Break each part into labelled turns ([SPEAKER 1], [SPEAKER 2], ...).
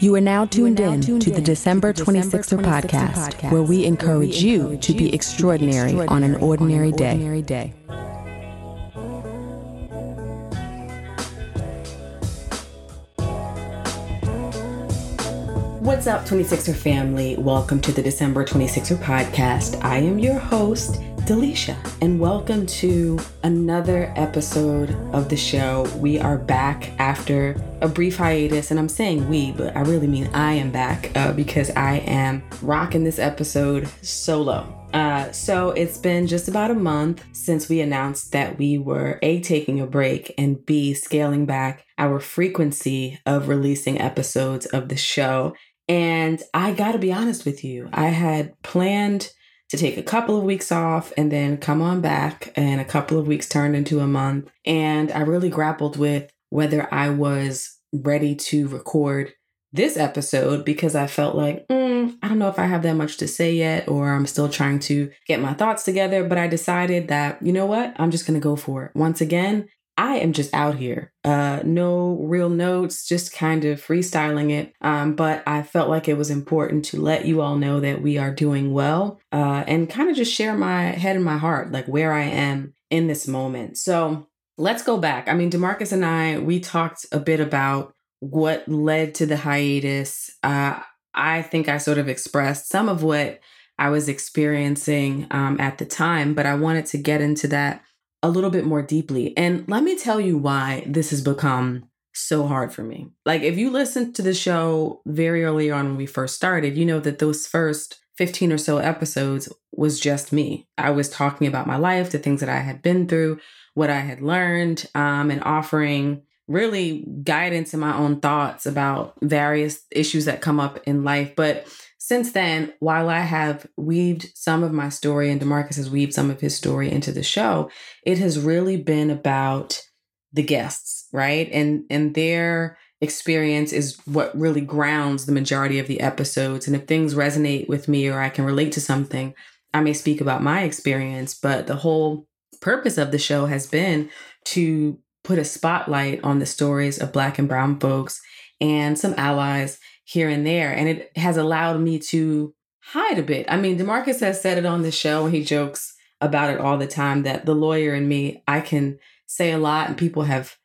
[SPEAKER 1] You are now tuned in to the December 26er podcast, where we encourage you to be extraordinary on an ordinary day. What's up, 26er family? Welcome to the December 26er podcast. I am your host, Delisha, and welcome to another episode of the show. We are back after a brief hiatus, and I'm saying we, but I really mean I am back uh, because I am rocking this episode solo. Uh, so it's been just about a month since we announced that we were A, taking a break, and B, scaling back our frequency of releasing episodes of the show. And I gotta be honest with you, I had planned to take a couple of weeks off and then come on back. And a couple of weeks turned into a month. And I really grappled with whether I was ready to record this episode because I felt like, mm, I don't know if I have that much to say yet, or I'm still trying to get my thoughts together. But I decided that, you know what? I'm just going to go for it. Once again, I am just out here. Uh, no real notes, just kind of freestyling it. Um, but I felt like it was important to let you all know that we are doing well uh, and kind of just share my head and my heart, like where I am in this moment. So let's go back. I mean, Demarcus and I, we talked a bit about what led to the hiatus. Uh, I think I sort of expressed some of what I was experiencing um, at the time, but I wanted to get into that a little bit more deeply. And let me tell you why this has become so hard for me. Like, if you listened to the show very early on when we first started, you know that those first 15 or so episodes was just me. I was talking about my life, the things that I had been through, what I had learned, um, and offering really guidance in my own thoughts about various issues that come up in life. But since then, while I have weaved some of my story and Demarcus has weaved some of his story into the show, it has really been about the guests, right? And and their experience is what really grounds the majority of the episodes. And if things resonate with me or I can relate to something, I may speak about my experience, but the whole purpose of the show has been to put a spotlight on the stories of black and brown folks and some allies here and there. And it has allowed me to hide a bit. I mean, Demarcus has said it on the show, and he jokes about it all the time that the lawyer and me, I can say a lot, and people have,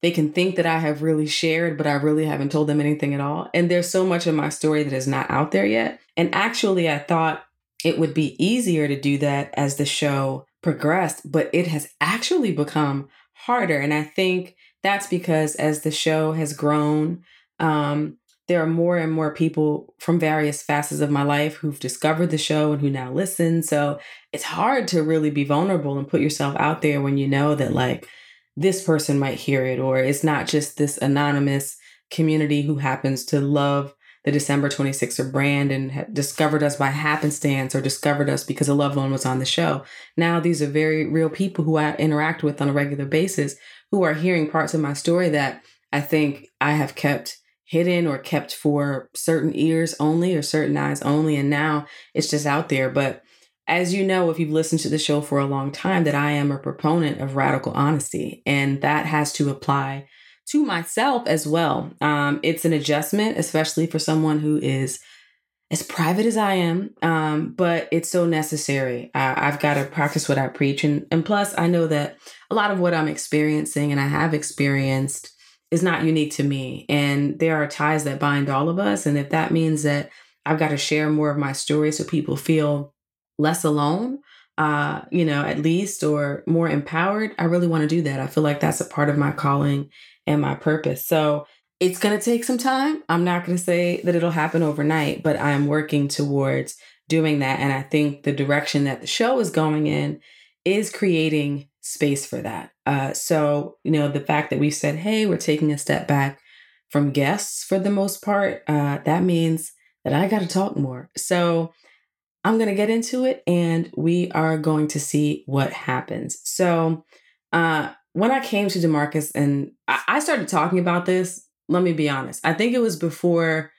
[SPEAKER 1] they can think that I have really shared, but I really haven't told them anything at all. And there's so much of my story that is not out there yet. And actually, I thought it would be easier to do that as the show progressed, but it has actually become harder. And I think that's because as the show has grown, um, there are more and more people from various facets of my life who've discovered the show and who now listen. So it's hard to really be vulnerable and put yourself out there when you know that, like, this person might hear it, or it's not just this anonymous community who happens to love the December 26er brand and discovered us by happenstance or discovered us because a loved one was on the show. Now, these are very real people who I interact with on a regular basis who are hearing parts of my story that I think I have kept hidden or kept for certain ears only or certain eyes only. And now it's just out there. But as you know, if you've listened to the show for a long time, that I am a proponent of radical honesty. And that has to apply to myself as well. Um, it's an adjustment, especially for someone who is as private as I am, um, but it's so necessary. I've got to practice what I preach. And, and plus, I know that a lot of what I'm experiencing and I have experienced is not unique to me. And there are ties that bind all of us. And if that means that I've got to share more of my story so people feel less alone, uh, you know, at least, or more empowered, I really want to do that. I feel like that's a part of my calling and my purpose. So it's going to take some time. I'm not going to say that it'll happen overnight, but I'm working towards doing that. And I think the direction that the show is going in is creating space for that. Uh, so, you know, the fact that we said, hey, we're taking a step back from guests for the most part, uh, that means that I got to talk more. So, I'm going to get into it and we are going to see what happens. So, uh, when I came to Demarcus and I, I started talking about this, let me be honest, I think it was before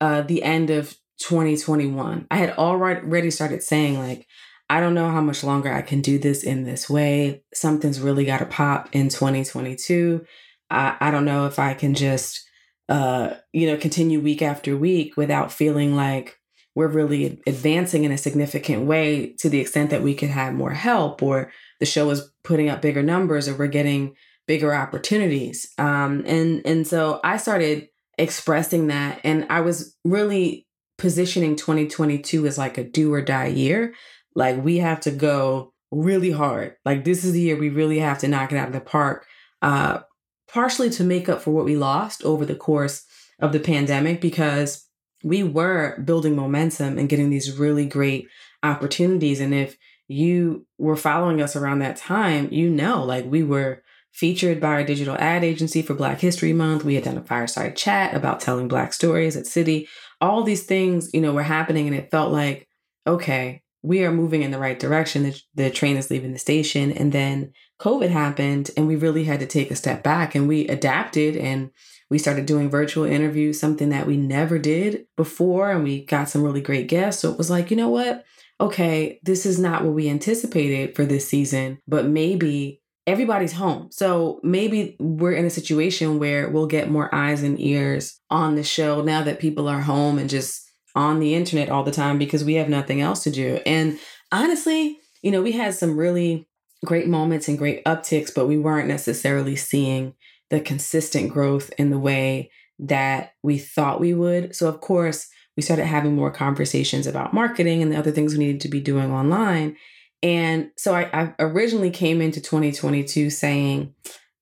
[SPEAKER 1] uh, the end of 2021. I had already started saying, like, I don't know how much longer I can do this in this way. Something's really got to pop in 2022. I, I don't know if I can just uh, you know, continue week after week without feeling like we're really advancing in a significant way to the extent that we could have more help or the show is putting up bigger numbers or we're getting bigger opportunities. Um, and and so I started expressing that, and I was really positioning 2022 as like a do or die year. Like we have to go really hard. Like this is the year we really have to knock it out of the park. Uh, partially to make up for what we lost over the course of the pandemic because we were building momentum and getting these really great opportunities. And if you were following us around that time, you know, like we were featured by our digital ad agency for Black History Month. We had done a fireside chat about telling Black stories at Citi. All these things, you know, were happening, and it felt like, okay, we are moving in the right direction. The, the train is leaving the station. And then COVID happened, and we really had to take a step back and we adapted and we started doing virtual interviews, something that we never did before. And we got some really great guests. So it was like, you know what? Okay, this is not what we anticipated for this season, but maybe everybody's home. So maybe we're in a situation where we'll get more eyes and ears on the show now that people are home and just on the internet all the time because we have nothing else to do. And honestly, you know, we had some really great moments and great upticks, but we weren't necessarily seeing the consistent growth in the way that we thought we would. So, of course, we started having more conversations about marketing and the other things we needed to be doing online. And so I, I originally came into 2022 saying,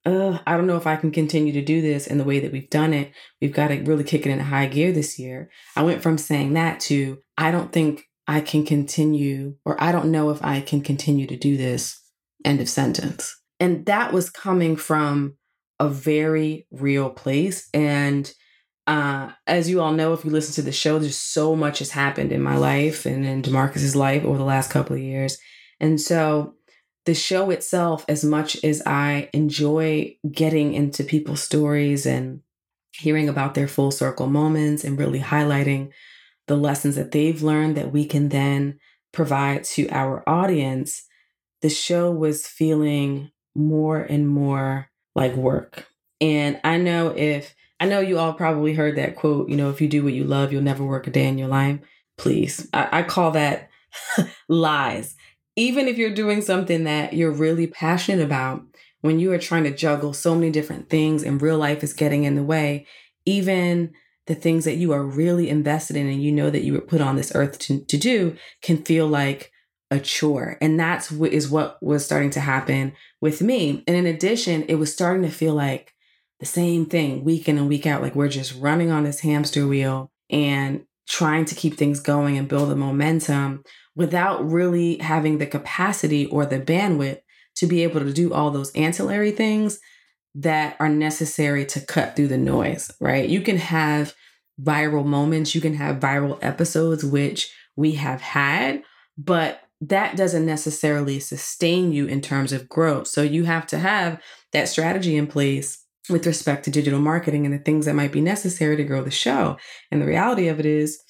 [SPEAKER 1] I don't know if I can continue to do this in the way that we've done it. We've got to really kick it in high gear this year. I went from saying that to, I don't think I can continue, or I don't know if I can continue to do this. End of sentence. And that was coming from a very real place. And uh, as you all know, if you listen to the show, there's so much has happened in my life and in Demarcus's life over the last couple of years. And so the show itself, as much as I enjoy getting into people's stories and hearing about their full circle moments and really highlighting the lessons that they've learned that we can then provide to our audience, the show was feeling more and more like work. And I know if, I know you all probably heard that quote, you know, if you do what you love, you'll never work a day in your life. Please. I, I call that lies. Even if you're doing something that you're really passionate about, when you are trying to juggle so many different things and real life is getting in the way, even the things that you are really invested in and you know that you were put on this earth to, to do can feel like a chore. And that's what is what was starting to happen with me. And in addition, it was starting to feel like the same thing week in and week out. Like we're just running on this hamster wheel and trying to keep things going and build the momentum without really having the capacity or the bandwidth to be able to do all those ancillary things that are necessary to cut through the noise, right? You can have viral moments, you can have viral episodes, which we have had, but that doesn't necessarily sustain you in terms of growth. So you have to have that strategy in place with respect to digital marketing and the things that might be necessary to grow the show. And the reality of it is,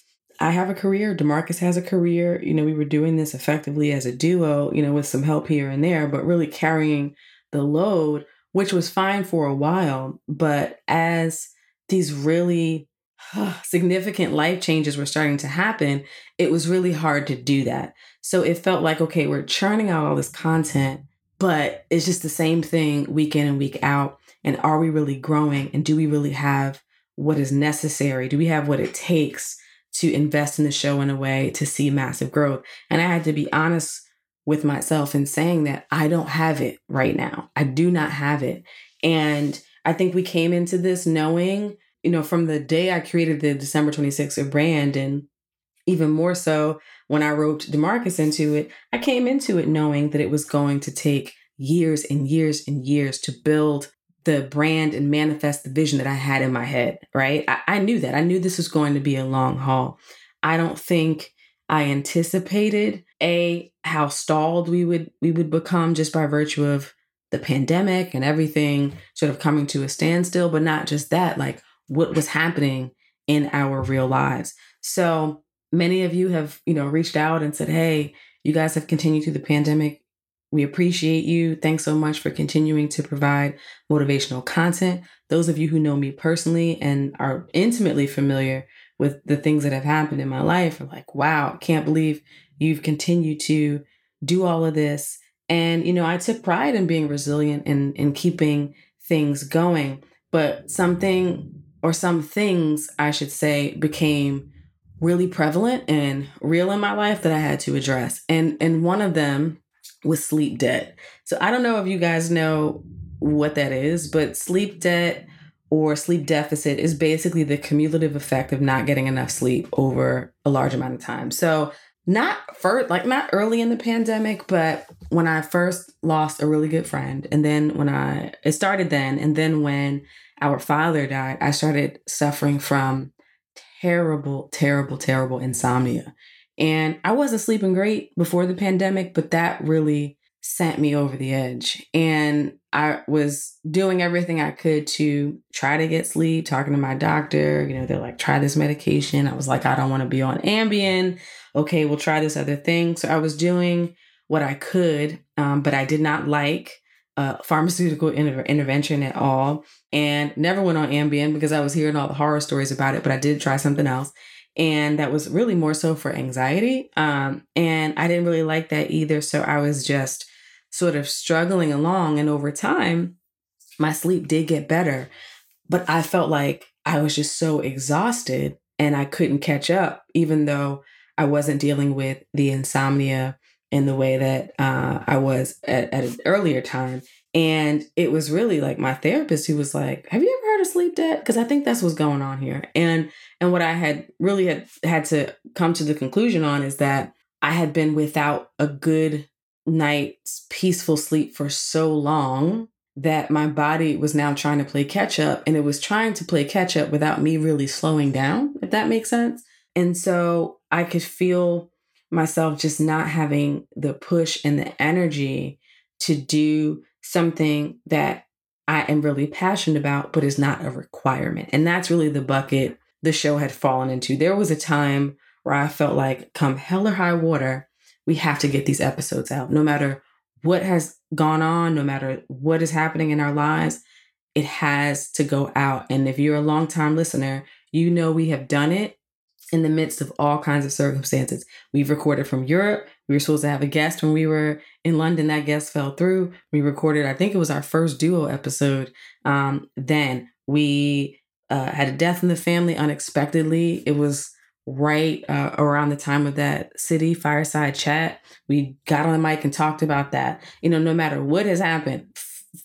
[SPEAKER 1] I have a career. Demarcus has a career. You know, we were doing this effectively as a duo, you know, with some help here and there, but really carrying the load, which was fine for a while. But as these really ah, significant life changes were starting to happen, it was really hard to do that. So it felt like, okay, we're churning out all this content, but it's just the same thing week in and week out. And are we really growing? And do we really have what is necessary? Do we have what it takes to invest in the show in a way to see massive growth? And I had to be honest with myself in saying that I don't have it right now. I do not have it. And I think we came into this knowing, you know, from the day I created the December 26th brand and even more so when I wrote Demarcus into it, I came into it knowing that it was going to take years and years and years to build the brand and manifest the vision that I had in my head, right? I, I knew that. I knew this was going to be a long haul. I don't think I anticipated a how stalled we would we would become just by virtue of the pandemic and everything sort of coming to a standstill, but not just that, like what was happening in our real lives. So many of you have, you know, reached out and said, "Hey, you guys have continued through the pandemic we appreciate you. Thanks so much for continuing to provide motivational content. Those of you who know me personally and are intimately familiar with the things that have happened in my life are like, wow, can't believe you've continued to do all of this. And, you know, I took pride in being resilient and, and keeping things going. But something or some things, I should say, became really prevalent and real in my life that I had to address. And and one of them was sleep debt. So I don't know if you guys know what that is, but sleep debt or sleep deficit is basically the cumulative effect of not getting enough sleep over a large amount of time. So not first like not early in the pandemic but when i first lost a really good friend and then when i it started then and then when our father died i started suffering from terrible terrible terrible insomnia and i wasn't sleeping great before the pandemic but that really sent me over the edge and i was doing everything i could to try to get sleep talking to my doctor you know they're like try this medication i was like i don't want to be on ambien okay, we'll try this other thing. So I was doing what I could, um, but I did not like uh, pharmaceutical inter- intervention at all and never went on Ambien because I was hearing all the horror stories about it, but I did try something else. And that was really more so for anxiety. Um, and I didn't really like that either. So I was just sort of struggling along. And over time, my sleep did get better. But I felt like I was just so exhausted and I couldn't catch up, even though I wasn't dealing with the insomnia in the way that uh, I was at, at an earlier time. And it was really like my therapist who was like, "Have you of sleep debt?" Because I think that's what's going on here. And and what I had really had had to come to the conclusion on is that I had been without a good night's peaceful sleep for so long that my body was now trying to play catch up and it was trying to play catch up without me really slowing down, if that makes sense. And so I could feel myself just not having the push and the energy to do something that I am really passionate about, but is not a requirement. And that's really the bucket the show had fallen into. There was a time where I felt like, come hell or high water, we have to get these episodes out. No matter what has gone on, no matter what is happening in our lives, it has to go out. And if you're a long-time listener, you know we have done it in the midst of all kinds of circumstances. We've recorded from Europe. We were supposed to have a guest when we were in London. That guest fell through. We recorded, I think it was our first duo episode. Um, then we uh, had a death in the family unexpectedly. It was right uh, around the time of that Citi fireside chat. We got on the mic and talked about that. You know, no matter what has happened,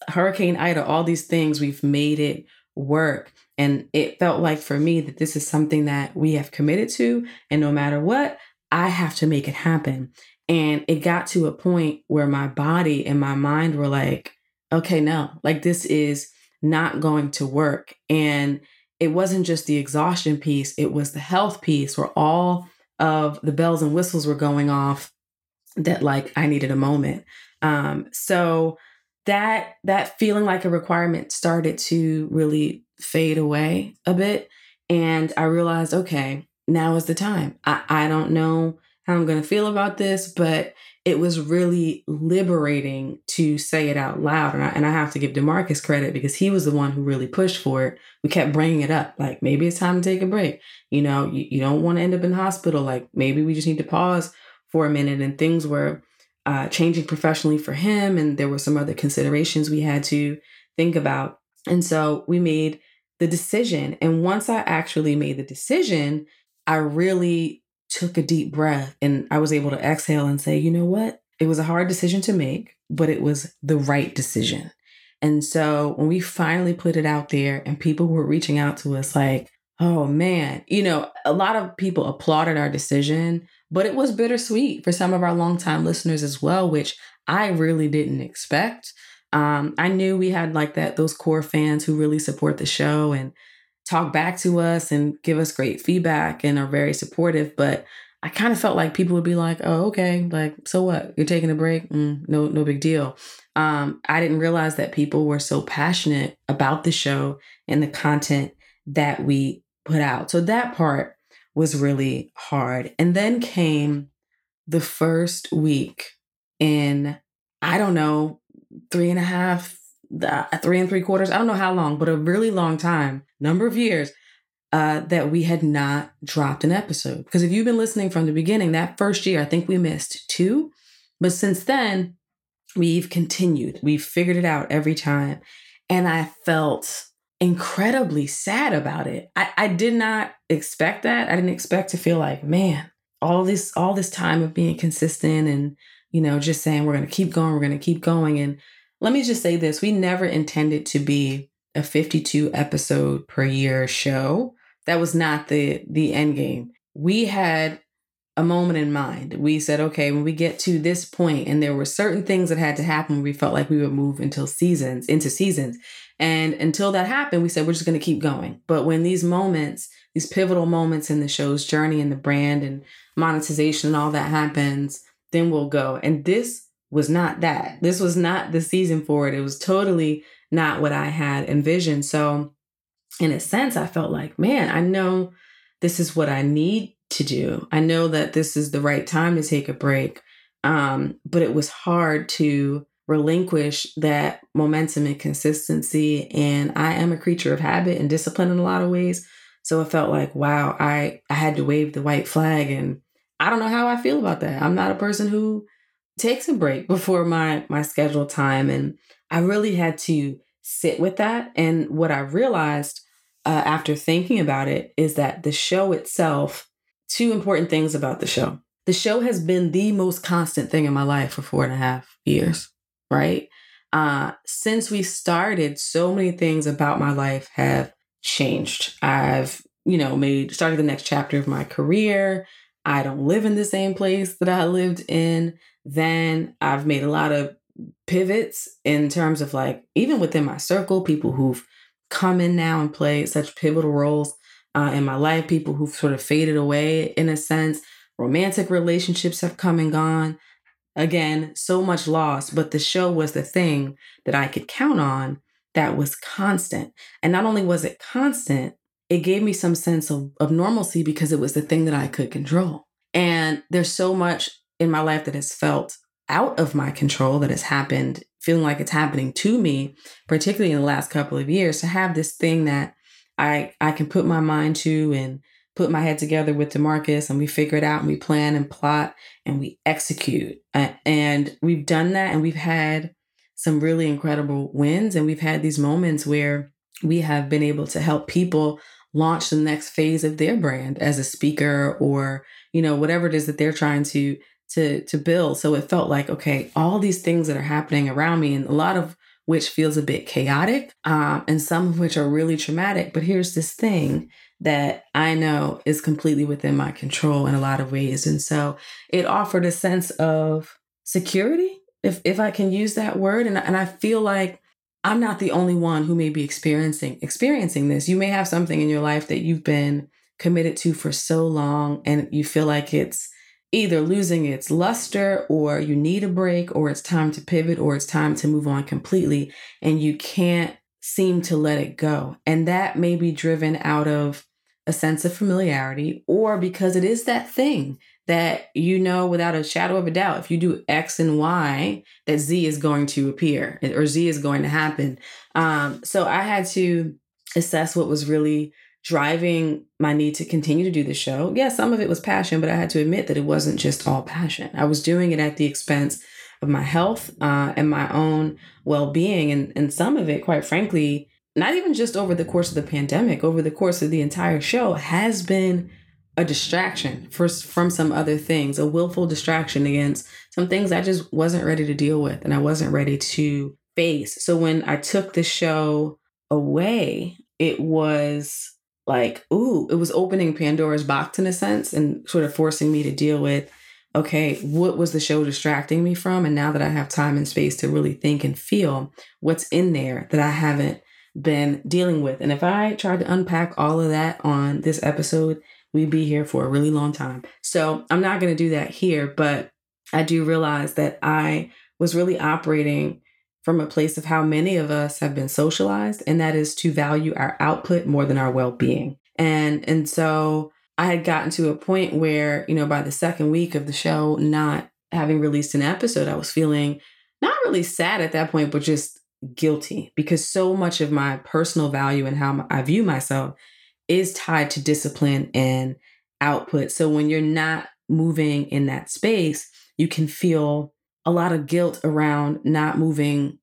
[SPEAKER 1] Hurricane Ida, all these things, we've made it work. And it felt like for me that this is something that we have committed to. And no matter what, I have to make it happen. And it got to a point where my body and my mind were like, okay, no, like this is not going to work. And it wasn't just the exhaustion piece, it was the health piece where all of the bells and whistles were going off that like I needed a moment. Um, so that that feeling like a requirement started to really fade away a bit. And I realized, okay, now is the time. I, I don't know how I'm going to feel about this, but it was really liberating to say it out loud. And I, and I have to give Demarcus credit because he was the one who really pushed for it. We kept bringing it up, like maybe it's time to take a break. You know, you, you don't want to end up in hospital. Like maybe we just need to pause for a minute. And things were uh, changing professionally for him. And there were some other considerations we had to think about. And so we made the decision. And once I actually made the decision, I really took a deep breath and I was able to exhale and say, you know what? It was a hard decision to make, but it was the right decision. And so when we finally put it out there and people were reaching out to us like, oh man, you know, a lot of people applauded our decision, but it was bittersweet for some of our longtime listeners as well, which I really didn't expect. Um, I knew we had like that those core fans who really support the show and talk back to us and give us great feedback and are very supportive. But I kind of felt like people would be like, "Oh, okay, like so what? You're taking a break? Mm, no, no big deal." Um, I didn't realize that people were so passionate about the show and the content that we put out. So that part was really hard. And then came the first week in I don't know, three and a half, three and three quarters, I don't know how long, but a really long time, number of years, uh, that we had not dropped an episode. Because if you've been listening from the beginning, that first year, I think we missed two. But since then, we've continued. We've figured it out every time. And I felt incredibly sad about it. I, I did not expect that. I didn't expect to feel like, man, all this, all this time of being consistent and, you know, just saying we're gonna keep going, we're gonna keep going. And let me just say this: we never intended to be a 52 episode per year show. That was not the the end game. We had a moment in mind. We said, okay, when we get to this point, and there were certain things that had to happen, we felt like we would move until seasons, into seasons. And until that happened, we said we're just going to keep going. But when these moments, these pivotal moments in the show's journey and the brand and monetization and all that happens, then we'll go. And this was not that. This was not the season for it. It was totally not what I had envisioned. So, in a sense, I felt like, man, I know this is what I need to do. I know that this is the right time to take a break. Um, but it was hard to relinquish that momentum and consistency. And I am a creature of habit and discipline in a lot of ways. So it felt like, wow, I, I had to wave the white flag. And I don't know how I feel about that. I'm not a person who takes a break before my my scheduled time. And I really had to sit with that. And what I realized uh, after thinking about it is that the show itself two important things about the show. The show has been the most constant thing in my life for four and a half years, right? Uh, since we started, so many things about my life have changed. I've, you know, made started the next chapter of my career. I don't live in the same place that I lived in then. I've made a lot of pivots in terms of like, even within my circle, people who've come in now and played such pivotal roles uh, in my life, people who've sort of faded away in a sense. Romantic relationships have come and gone. Again, so much loss, but the show was the thing that I could count on that was constant. And not only was it constant, it gave me some sense of, of normalcy because it was the thing that I could control. And there's so much in my life that has felt out of my control that has happened, feeling like it's happening to me, particularly in the last couple of years, to have this thing that I I can put my mind to and put my head together with Demarcus and we figure it out and we plan and plot and we execute. And we've done that and we've had some really incredible wins and we've had these moments where we have been able to help people launch the next phase of their brand as a speaker or you know whatever it is that they're trying to to to build so it felt like okay all these things that are happening around me and a lot of which feels a bit chaotic, um, and some of which are really traumatic. But here's this thing that I know is completely within my control in a lot of ways. And so it offered a sense of security, if, if I can use that word. And, and I feel like I'm not the only one who may be experiencing experiencing this. You may have something in your life that you've been committed to for so long and you feel like it's either losing its luster or you need a break or it's time to pivot or it's time to move on completely and you can't seem to let it go. And that may be driven out of a sense of familiarity or because it is that thing that you know without a shadow of a doubt if you do x and y that z is going to appear or z is going to happen um, so i had to assess what was really driving my need to continue to do the show. Yeah, some of it was passion, but I had to admit that it wasn't just all passion. I was doing it at the expense of my health uh, and my own well being. And, and some of it, quite frankly, not even just over the course of the pandemic, over the course of the entire show, has been a distraction for, from some other things, a willful distraction against some things I just wasn't ready to deal with and I wasn't ready to face. So when I took the show away, it was like, ooh, it was opening Pandora's box in a sense and sort of forcing me to deal with, okay, what was the show distracting me from? And now that I have time and space to really think and feel what's in there that I haven't been dealing with. And if I tried to unpack all of that on this episode, we'd be here for a really long time. So I'm not going to do that here, but I do realize that I was really operating from a place of how many of us have been socialized, and that is to value our output more than our well being. And, and so I had gotten to a point where, you know, by the second week of the show, not having released an episode, I was feeling not really sad at that point, but just guilty because so much of my personal value and how I view myself is tied to discipline and output. So when you're not moving in that space, you can feel a lot of guilt around not moving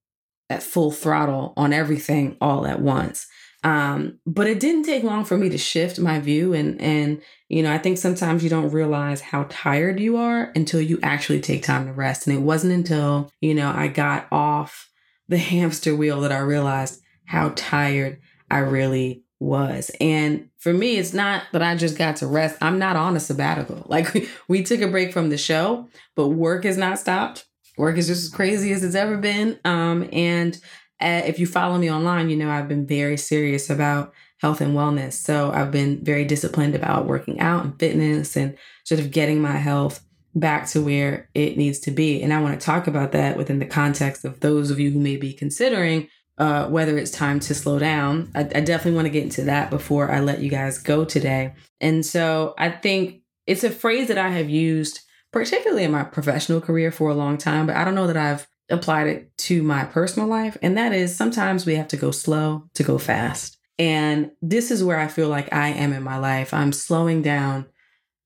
[SPEAKER 1] at full throttle on everything all at once. Um, but it didn't take long for me to shift my view and and you know, I think sometimes you don't realize how tired you are until you actually take time to rest. And it wasn't until, you know, I got off the hamster wheel that I realized how tired I really was. And for me, it's not that I just got to rest. I'm not on a sabbatical. Like we, took a break from the show, but work has not stopped. Work is just as crazy as it's ever been. Um, and uh, if you follow me online, you know I've been very serious about health and wellness. So I've been very disciplined about working out and fitness and sort of getting my health back to where it needs to be. And I want to talk about that within the context of those of you who may be considering uh, whether it's time to slow down. I, I definitely want to get into that before I let you guys go today. And so I think it's a phrase that I have used, particularly in my professional career, for a long time, but I don't know that I've applied it to my personal life. And that is sometimes we have to go slow to go fast. And this is where I feel like I am in my life. I'm slowing down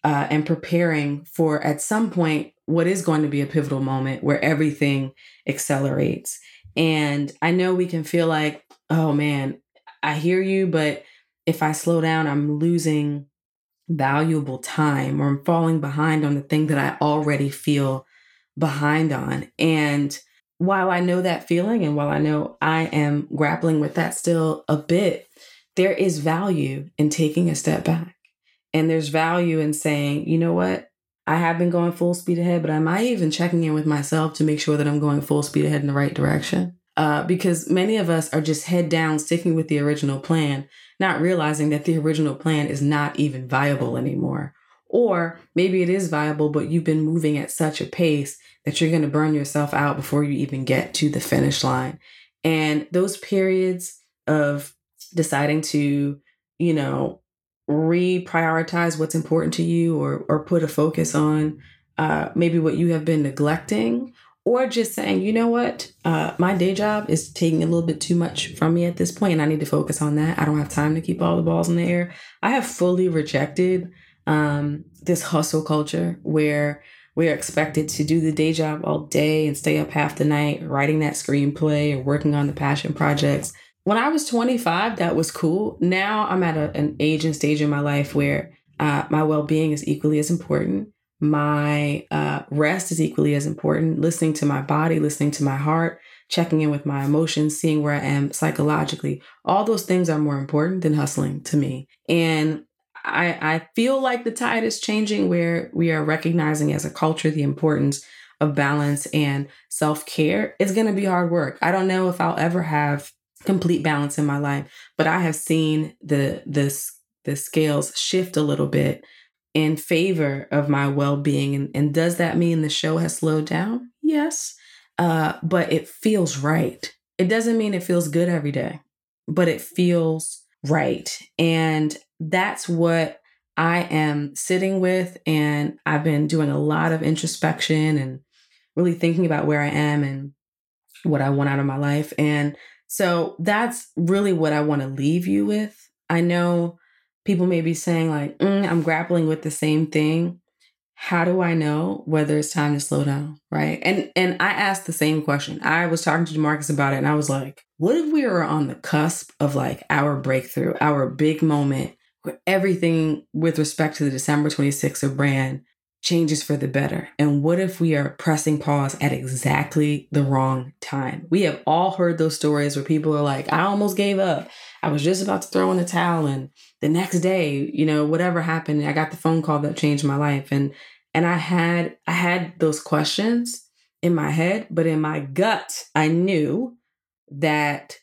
[SPEAKER 1] uh, and preparing for at some point what is going to be a pivotal moment where everything accelerates. And I know we can feel like, oh man, I hear you, but if I slow down, I'm losing valuable time or I'm falling behind on the thing that I already feel behind on. And while I know that feeling and while I know I am grappling with that still a bit, there is value in taking a step back. And there's value in saying, you know what? I have been going full speed ahead, but am I even checking in with myself to make sure that I'm going full speed ahead in the right direction? Uh, because many of us are just head down, sticking with the original plan, not realizing that the original plan is not even viable anymore. Or maybe it is viable, but you've been moving at such a pace that you're going to burn yourself out before you even get to the finish line. And those periods of deciding to, you know, reprioritize what's important to you or or put a focus on uh, maybe what you have been neglecting or just saying you know what? Uh, my day job is taking a little bit too much from me at this point and i need to focus on that. I don't have time to keep all the balls in the air. I have fully rejected um, this hustle culture where we are expected to do the day job all day and stay up half the night writing that screenplay or working on the passion projects when I was 25, that was cool. Now I'm at a, an age and stage in my life where uh, my well being is equally as important. My uh, rest is equally as important. Listening to my body, listening to my heart, checking in with my emotions, seeing where I am psychologically. All those things are more important than hustling to me. And I, I feel like the tide is changing where we are recognizing as a culture the importance of balance and self care. It's going to be hard work. I don't know if I'll ever have complete balance in my life. But I have seen the this the scales shift a little bit in favor of my well-being. And, and does that mean the show has slowed down? Yes. Uh, but it feels right. It doesn't mean it feels good every day, but it feels right. And that's what I am sitting with. And I've been doing a lot of introspection and really thinking about where I am and what I want out of my life. And so that's really what I want to leave you with. I know people may be saying, like, mm, I'm grappling with the same thing. How do I know whether it's time to slow down? Right. And and I asked the same question. I was talking to Demarcus about it and I was like, what if we were on the cusp of like our breakthrough, our big moment where everything with respect to the December 26th of brand changes for the better? And what if we are pressing pause at exactly the wrong time? We have all heard those stories where people are like, I almost gave up. I was just about to throw in the towel and the next day, you know, whatever happened, I got the phone call that changed my life and and I had I had those questions in my head, but in my gut, I knew that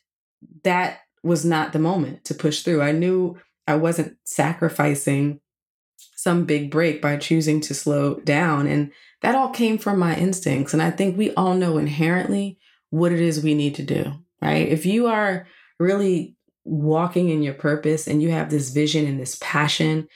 [SPEAKER 1] that was not the moment to push through. I knew I wasn't sacrificing some big break by choosing to slow down. And that all came from my instincts. And I think we all know inherently what it is we need to do, right? If you are really walking in your purpose and you have this vision and this passion,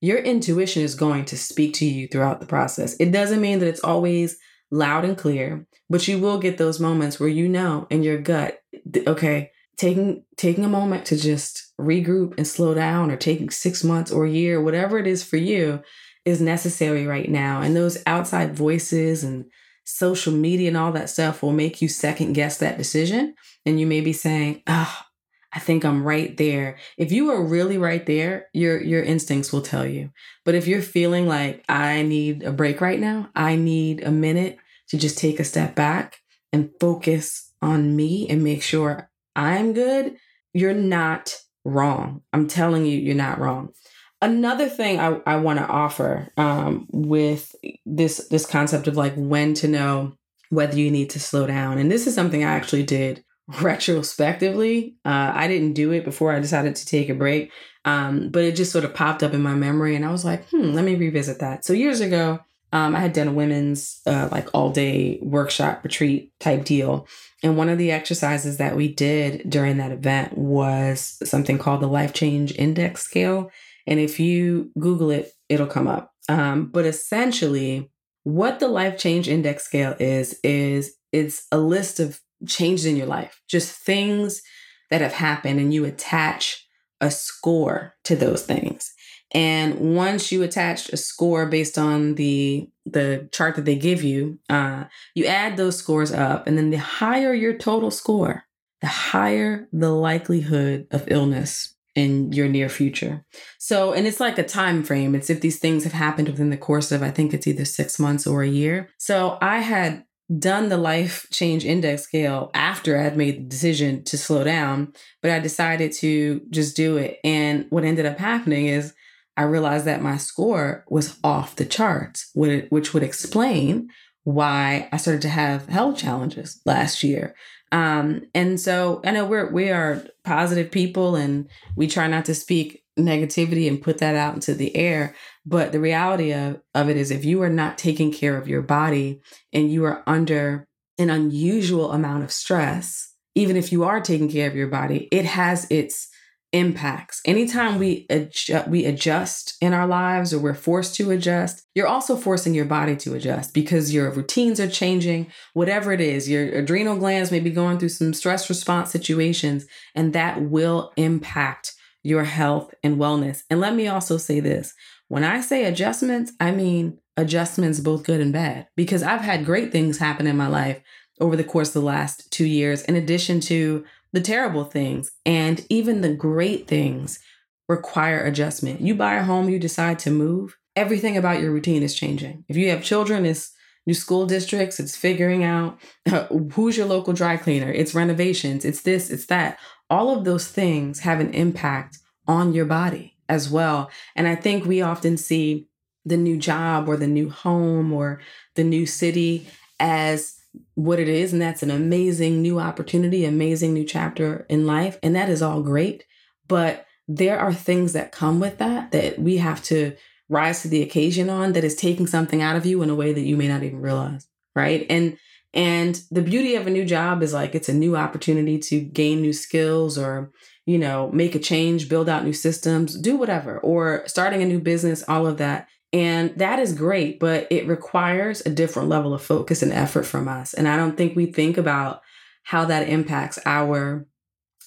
[SPEAKER 1] your intuition is going to speak to you throughout the process. It doesn't mean that it's always loud and clear, but you will get those moments where you know in your gut, okay, taking taking a moment to just regroup and slow down or taking 6 months or a year, whatever it is for you is necessary right now. And those outside voices and social media and all that stuff will make you second guess that decision and you may be saying, "Ah, oh, I think I'm right there. If you are really right there, your your instincts will tell you. But if you're feeling like I need a break right now, I need a minute to just take a step back and focus on me and make sure I'm good, you're not wrong. I'm telling you, you're not wrong. Another thing I, I want to offer um, with this this concept of like when to know whether you need to slow down, and this is something I actually did retrospectively. Uh, I didn't do it before I decided to take a break, um, but it just sort of popped up in my memory, and I was like, hmm, let me revisit that. So years ago, um, I had done a women's uh, like all day workshop retreat type deal. And one of the exercises that we did during that event was something called the Life Change Index Scale. And if you Google it, it'll come up. Um, but essentially, what the Life Change Index Scale is, is it's a list of changes in your life, just things that have happened, and you attach a score to those things. And once you attach a score based on the the chart that they give you, uh, you add those scores up, and then the higher your total score, the higher the likelihood of illness in your near future. So, and it's like a time frame. It's if these things have happened within the course of I think it's either 6 months or a year. So, I had done the life change index scale after I had made the decision to slow down, but I decided to just do it. And what ended up happening is I realized that my score was off the charts, which would explain why I started to have health challenges last year. Um, and so I know we're we are positive people and we try not to speak negativity and put that out into the air. But the reality of, of it is if you are not taking care of your body and you are under an unusual amount of stress, even if you are taking care of your body, it has its impacts. Anytime we adjust, we adjust in our lives or we're forced to adjust, you're also forcing your body to adjust because your routines are changing, whatever it is. Your adrenal glands may be going through some stress response situations and that will impact your health and wellness. And let me also say this when I say adjustments, I mean adjustments, both good and bad, because I've had great things happen in my life over the course of the last two years, in addition to the terrible things. And even the great things require adjustment. You buy a home, you decide to move, everything about your routine is changing. If you have children, it's new school districts, it's figuring out who's your local dry cleaner, it's renovations, it's this, it's that all of those things have an impact on your body as well. And I think we often see the new job or the new home or the new city as what it is. And that's an amazing new opportunity, amazing new chapter in life. And that is all great. But there are things that come with that that we have to rise to the occasion on that is taking something out of you in a way that you may not even realize. Right. And and the beauty of a new job is like it's a new opportunity to gain new skills or, you know, make a change, build out new systems, do whatever, or starting a new business, all of that. And that is great, but it requires a different level of focus and effort from us. And I don't think we think about how that impacts our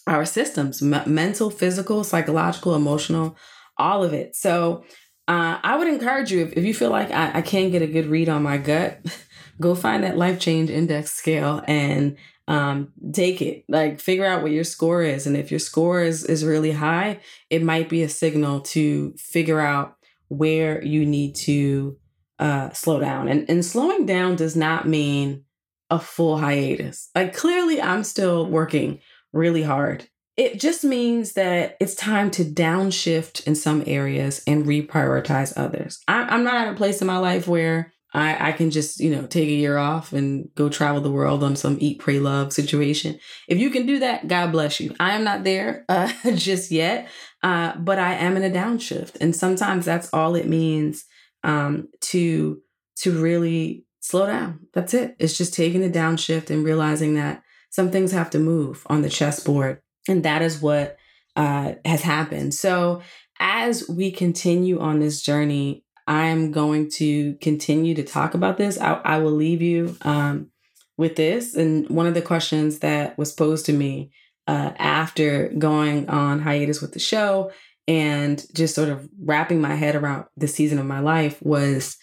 [SPEAKER 1] our systems, m- mental, physical, psychological, emotional, all of it. So uh, I would encourage you if, if you feel like I, I can't get a good read on my gut, go find that life change index scale and um, take it. Like figure out what your score is. And if your score is, is really high, it might be a signal to figure out where you need to uh, slow down. And, and slowing down does not mean a full hiatus. Like clearly, I'm still working really hard. It just means that it's time to downshift in some areas and reprioritize others. I, I'm not at a place in my life where I, I can just, you know, take a year off and go travel the world on some eat, pray, love situation. If you can do that, God bless you. I am not there uh, just yet, uh, but I am in a downshift. And sometimes that's all it means um, to to really slow down. That's it. It's just taking a downshift and realizing that some things have to move on the chessboard. And that is what uh, has happened. So as we continue on this journey, I'm going to continue to talk about this. I, I will leave you um, with this. And one of the questions that was posed to me uh, after going on hiatus with the show and just sort of wrapping my head around the season of my life was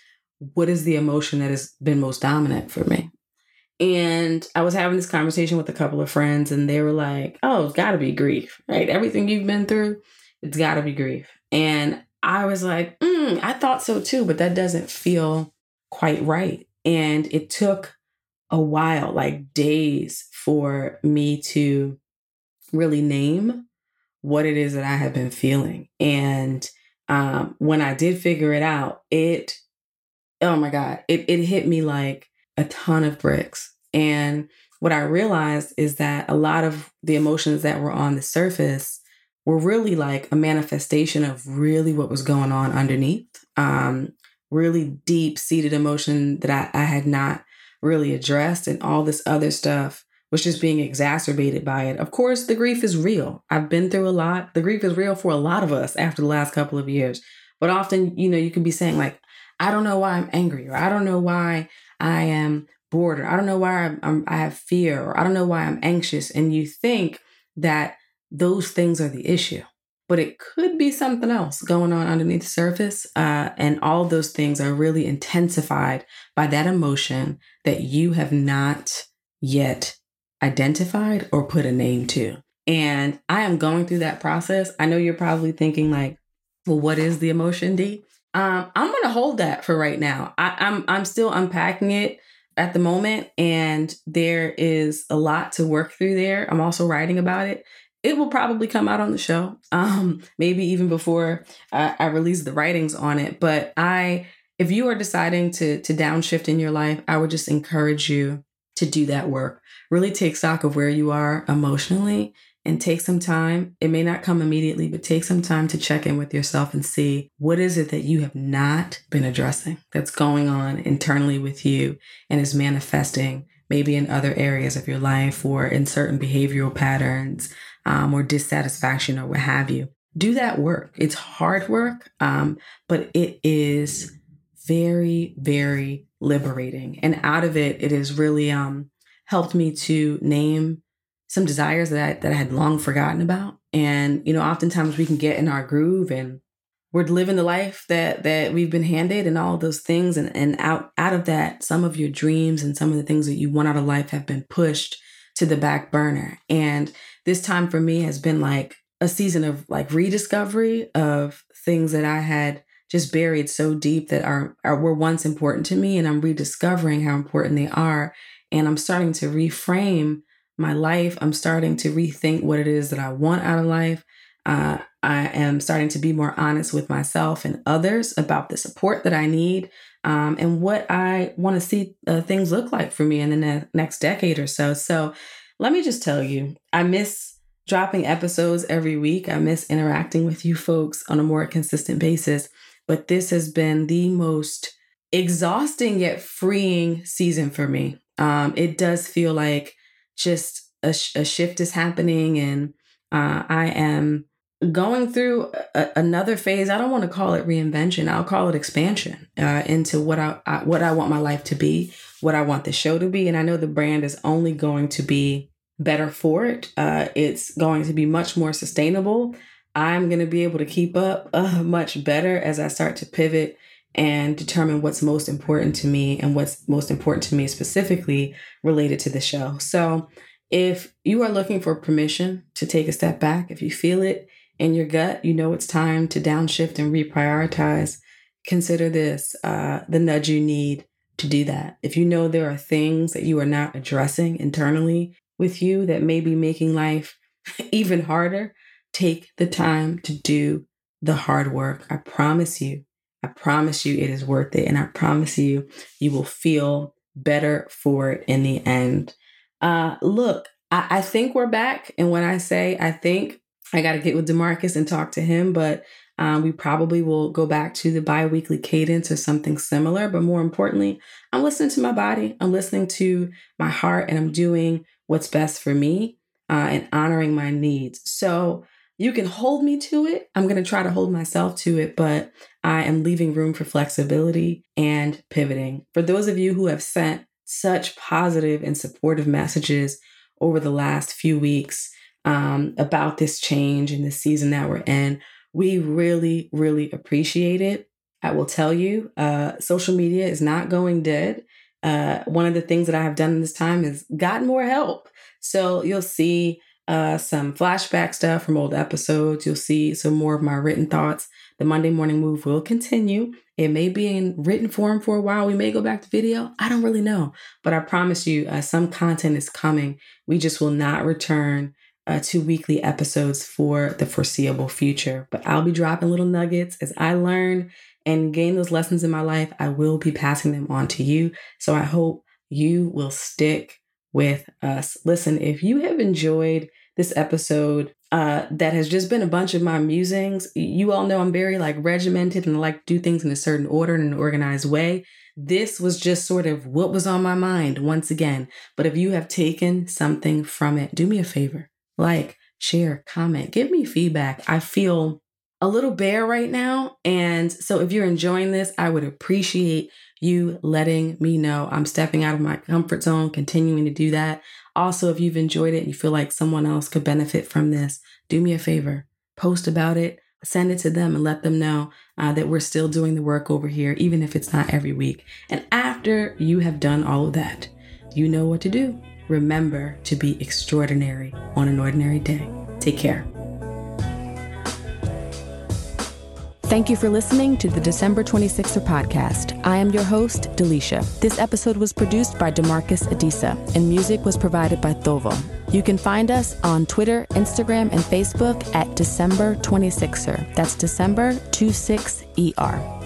[SPEAKER 1] what is the emotion that has been most dominant for me? And I was having this conversation with a couple of friends, and they were like, Oh, it's got to be grief, right? Everything you've been through, it's got to be grief. And I was like, mm, I thought so too, but that doesn't feel quite right. And it took a while, like days, for me to really name what it is that I have been feeling. And um, when I did figure it out, it, oh my God, it, it hit me like a ton of bricks. And what I realized is that a lot of the emotions that were on the surface were really like a manifestation of really what was going on underneath. Um, really deep seated emotion that I, I had not really addressed, and all this other stuff was just being exacerbated by it. Of course, the grief is real. I've been through a lot. The grief is real for a lot of us after the last couple of years. But often, you know, you can be saying, like, I don't know why I'm angry, or I don't know why I am bored, or I don't know why I'm, I'm, i have fear, or I don't know why I'm anxious. And you think that those things are the issue. But it could be something else going on underneath the surface. Uh, and all those things are really intensified by that emotion that you have not yet identified or put a name to. And I am going through that process. I know you're probably thinking, like, well, what is the emotion, D? Um, I'm gonna hold that for right now. I, I'm I'm still unpacking it at the moment, and there is a lot to work through there. I'm also writing about it. It will probably come out on the show, um, maybe even before I, I release the writings on it. But I, if you are deciding to to downshift in your life, I would just encourage you to do that work really take stock of where you are emotionally and take some time. It may not come immediately, but take some time to check in with yourself and see what is it that you have not been addressing that's going on internally with you and is manifesting maybe in other areas of your life or in certain behavioral patterns um, or dissatisfaction or what have you. Do that work. It's hard work, um, but it is very, very liberating. And out of it, it has really um, helped me to name some desires that I, that I had long forgotten about. And, you know, oftentimes we can get in our groove and we're living the life that that we've been handed and all those things and and out out of that some of your dreams and some of the things that you want out of life have been pushed to the back burner and this time for me has been like a season of like rediscovery of things that I had just buried so deep that are, are were once important to me and I'm rediscovering how important they are and I'm starting to reframe my life. I'm starting to rethink what it is that I want out of life. Uh, I am starting to be more honest with myself and others about the support that I need um, and what I want to see uh, things look like for me in the ne- next decade or so. So, let me just tell you, I miss dropping episodes every week. I miss interacting with you folks on a more consistent basis. But this has been the most exhausting yet freeing season for me um, it does feel like just a, sh- a shift is happening and uh, I am going through a- another phase. I don't want to call it reinvention. I'll call it expansion uh, into what I, I, what I want my life to be, what I want the show to be, and I know the brand is only going to be better for it. Uh, it's going to be much more sustainable. I'm going to be able to keep up uh, much better as I start to pivot and determine what's most important to me and what's most important to me specifically related to the show. So, if you are looking for permission to take a step back, if you feel it in your gut, you know it's time to downshift and reprioritize, consider this uh, the nudge you need to do that. If you know there are things that you are not addressing internally with you that may be making life even harder, take the time to do the hard work. I promise you, I promise you it is worth it. And I promise you, you will feel better for it in the end. Uh, look, I, I think we're back. And when I say I think, I got to get with Demarcus and talk to him, but um, we probably will go back to the bi weekly cadence or something similar. But more importantly, I'm listening to my body, I'm listening to my heart, and I'm doing what's best for me uh, and honoring my needs. So, you can hold me to it. I'm going to try to hold myself to it, but I am leaving room for flexibility and pivoting. For those of you who have sent such positive and supportive messages over the last few weeks um, about this change in the season that we're in, we really, really appreciate it. I will tell you, uh, social media is not going dead. Uh, one of the things that I have done in this time is gotten more help. So you'll see uh, some flashback stuff from old episodes. You'll see some more of my written thoughts. The Monday Morning Move will continue. It may be in written form for a while. We may go back to video. I don't really know. But I promise you, uh, some content is coming. We just will not return uh, to weekly episodes for the foreseeable future. But I'll be dropping little nuggets as I learn and gain those lessons in my life. I will be passing them on to you. So I hope you will stick with us. Listen, if you have enjoyed this episode uh, that has just been a bunch of my musings. You all know I'm very like regimented and like do things in a certain order and an organized way. This was just sort of what was on my mind once again. But if you have taken something from it, do me a favor like, share, comment, give me feedback. I feel a little bare right now. And so if you're enjoying this, I would appreciate you letting me know I'm stepping out of my comfort zone, continuing to do that. Also, if you've enjoyed it and you feel like someone else could benefit from this, do me a favor, post about it, send it to them, and let them know uh, that we're still doing the work over here, even if it's not every week. And after you have done all of that, you know what to do. Remember to be extraordinary on an ordinary day. Take care. Thank you for listening to the December 26er podcast. I am your host, Delisha. This episode was produced by Demarcus Adisa, and music was provided by Thovo. You can find us on Twitter, Instagram, and Facebook at December 26er. That's December 26ER.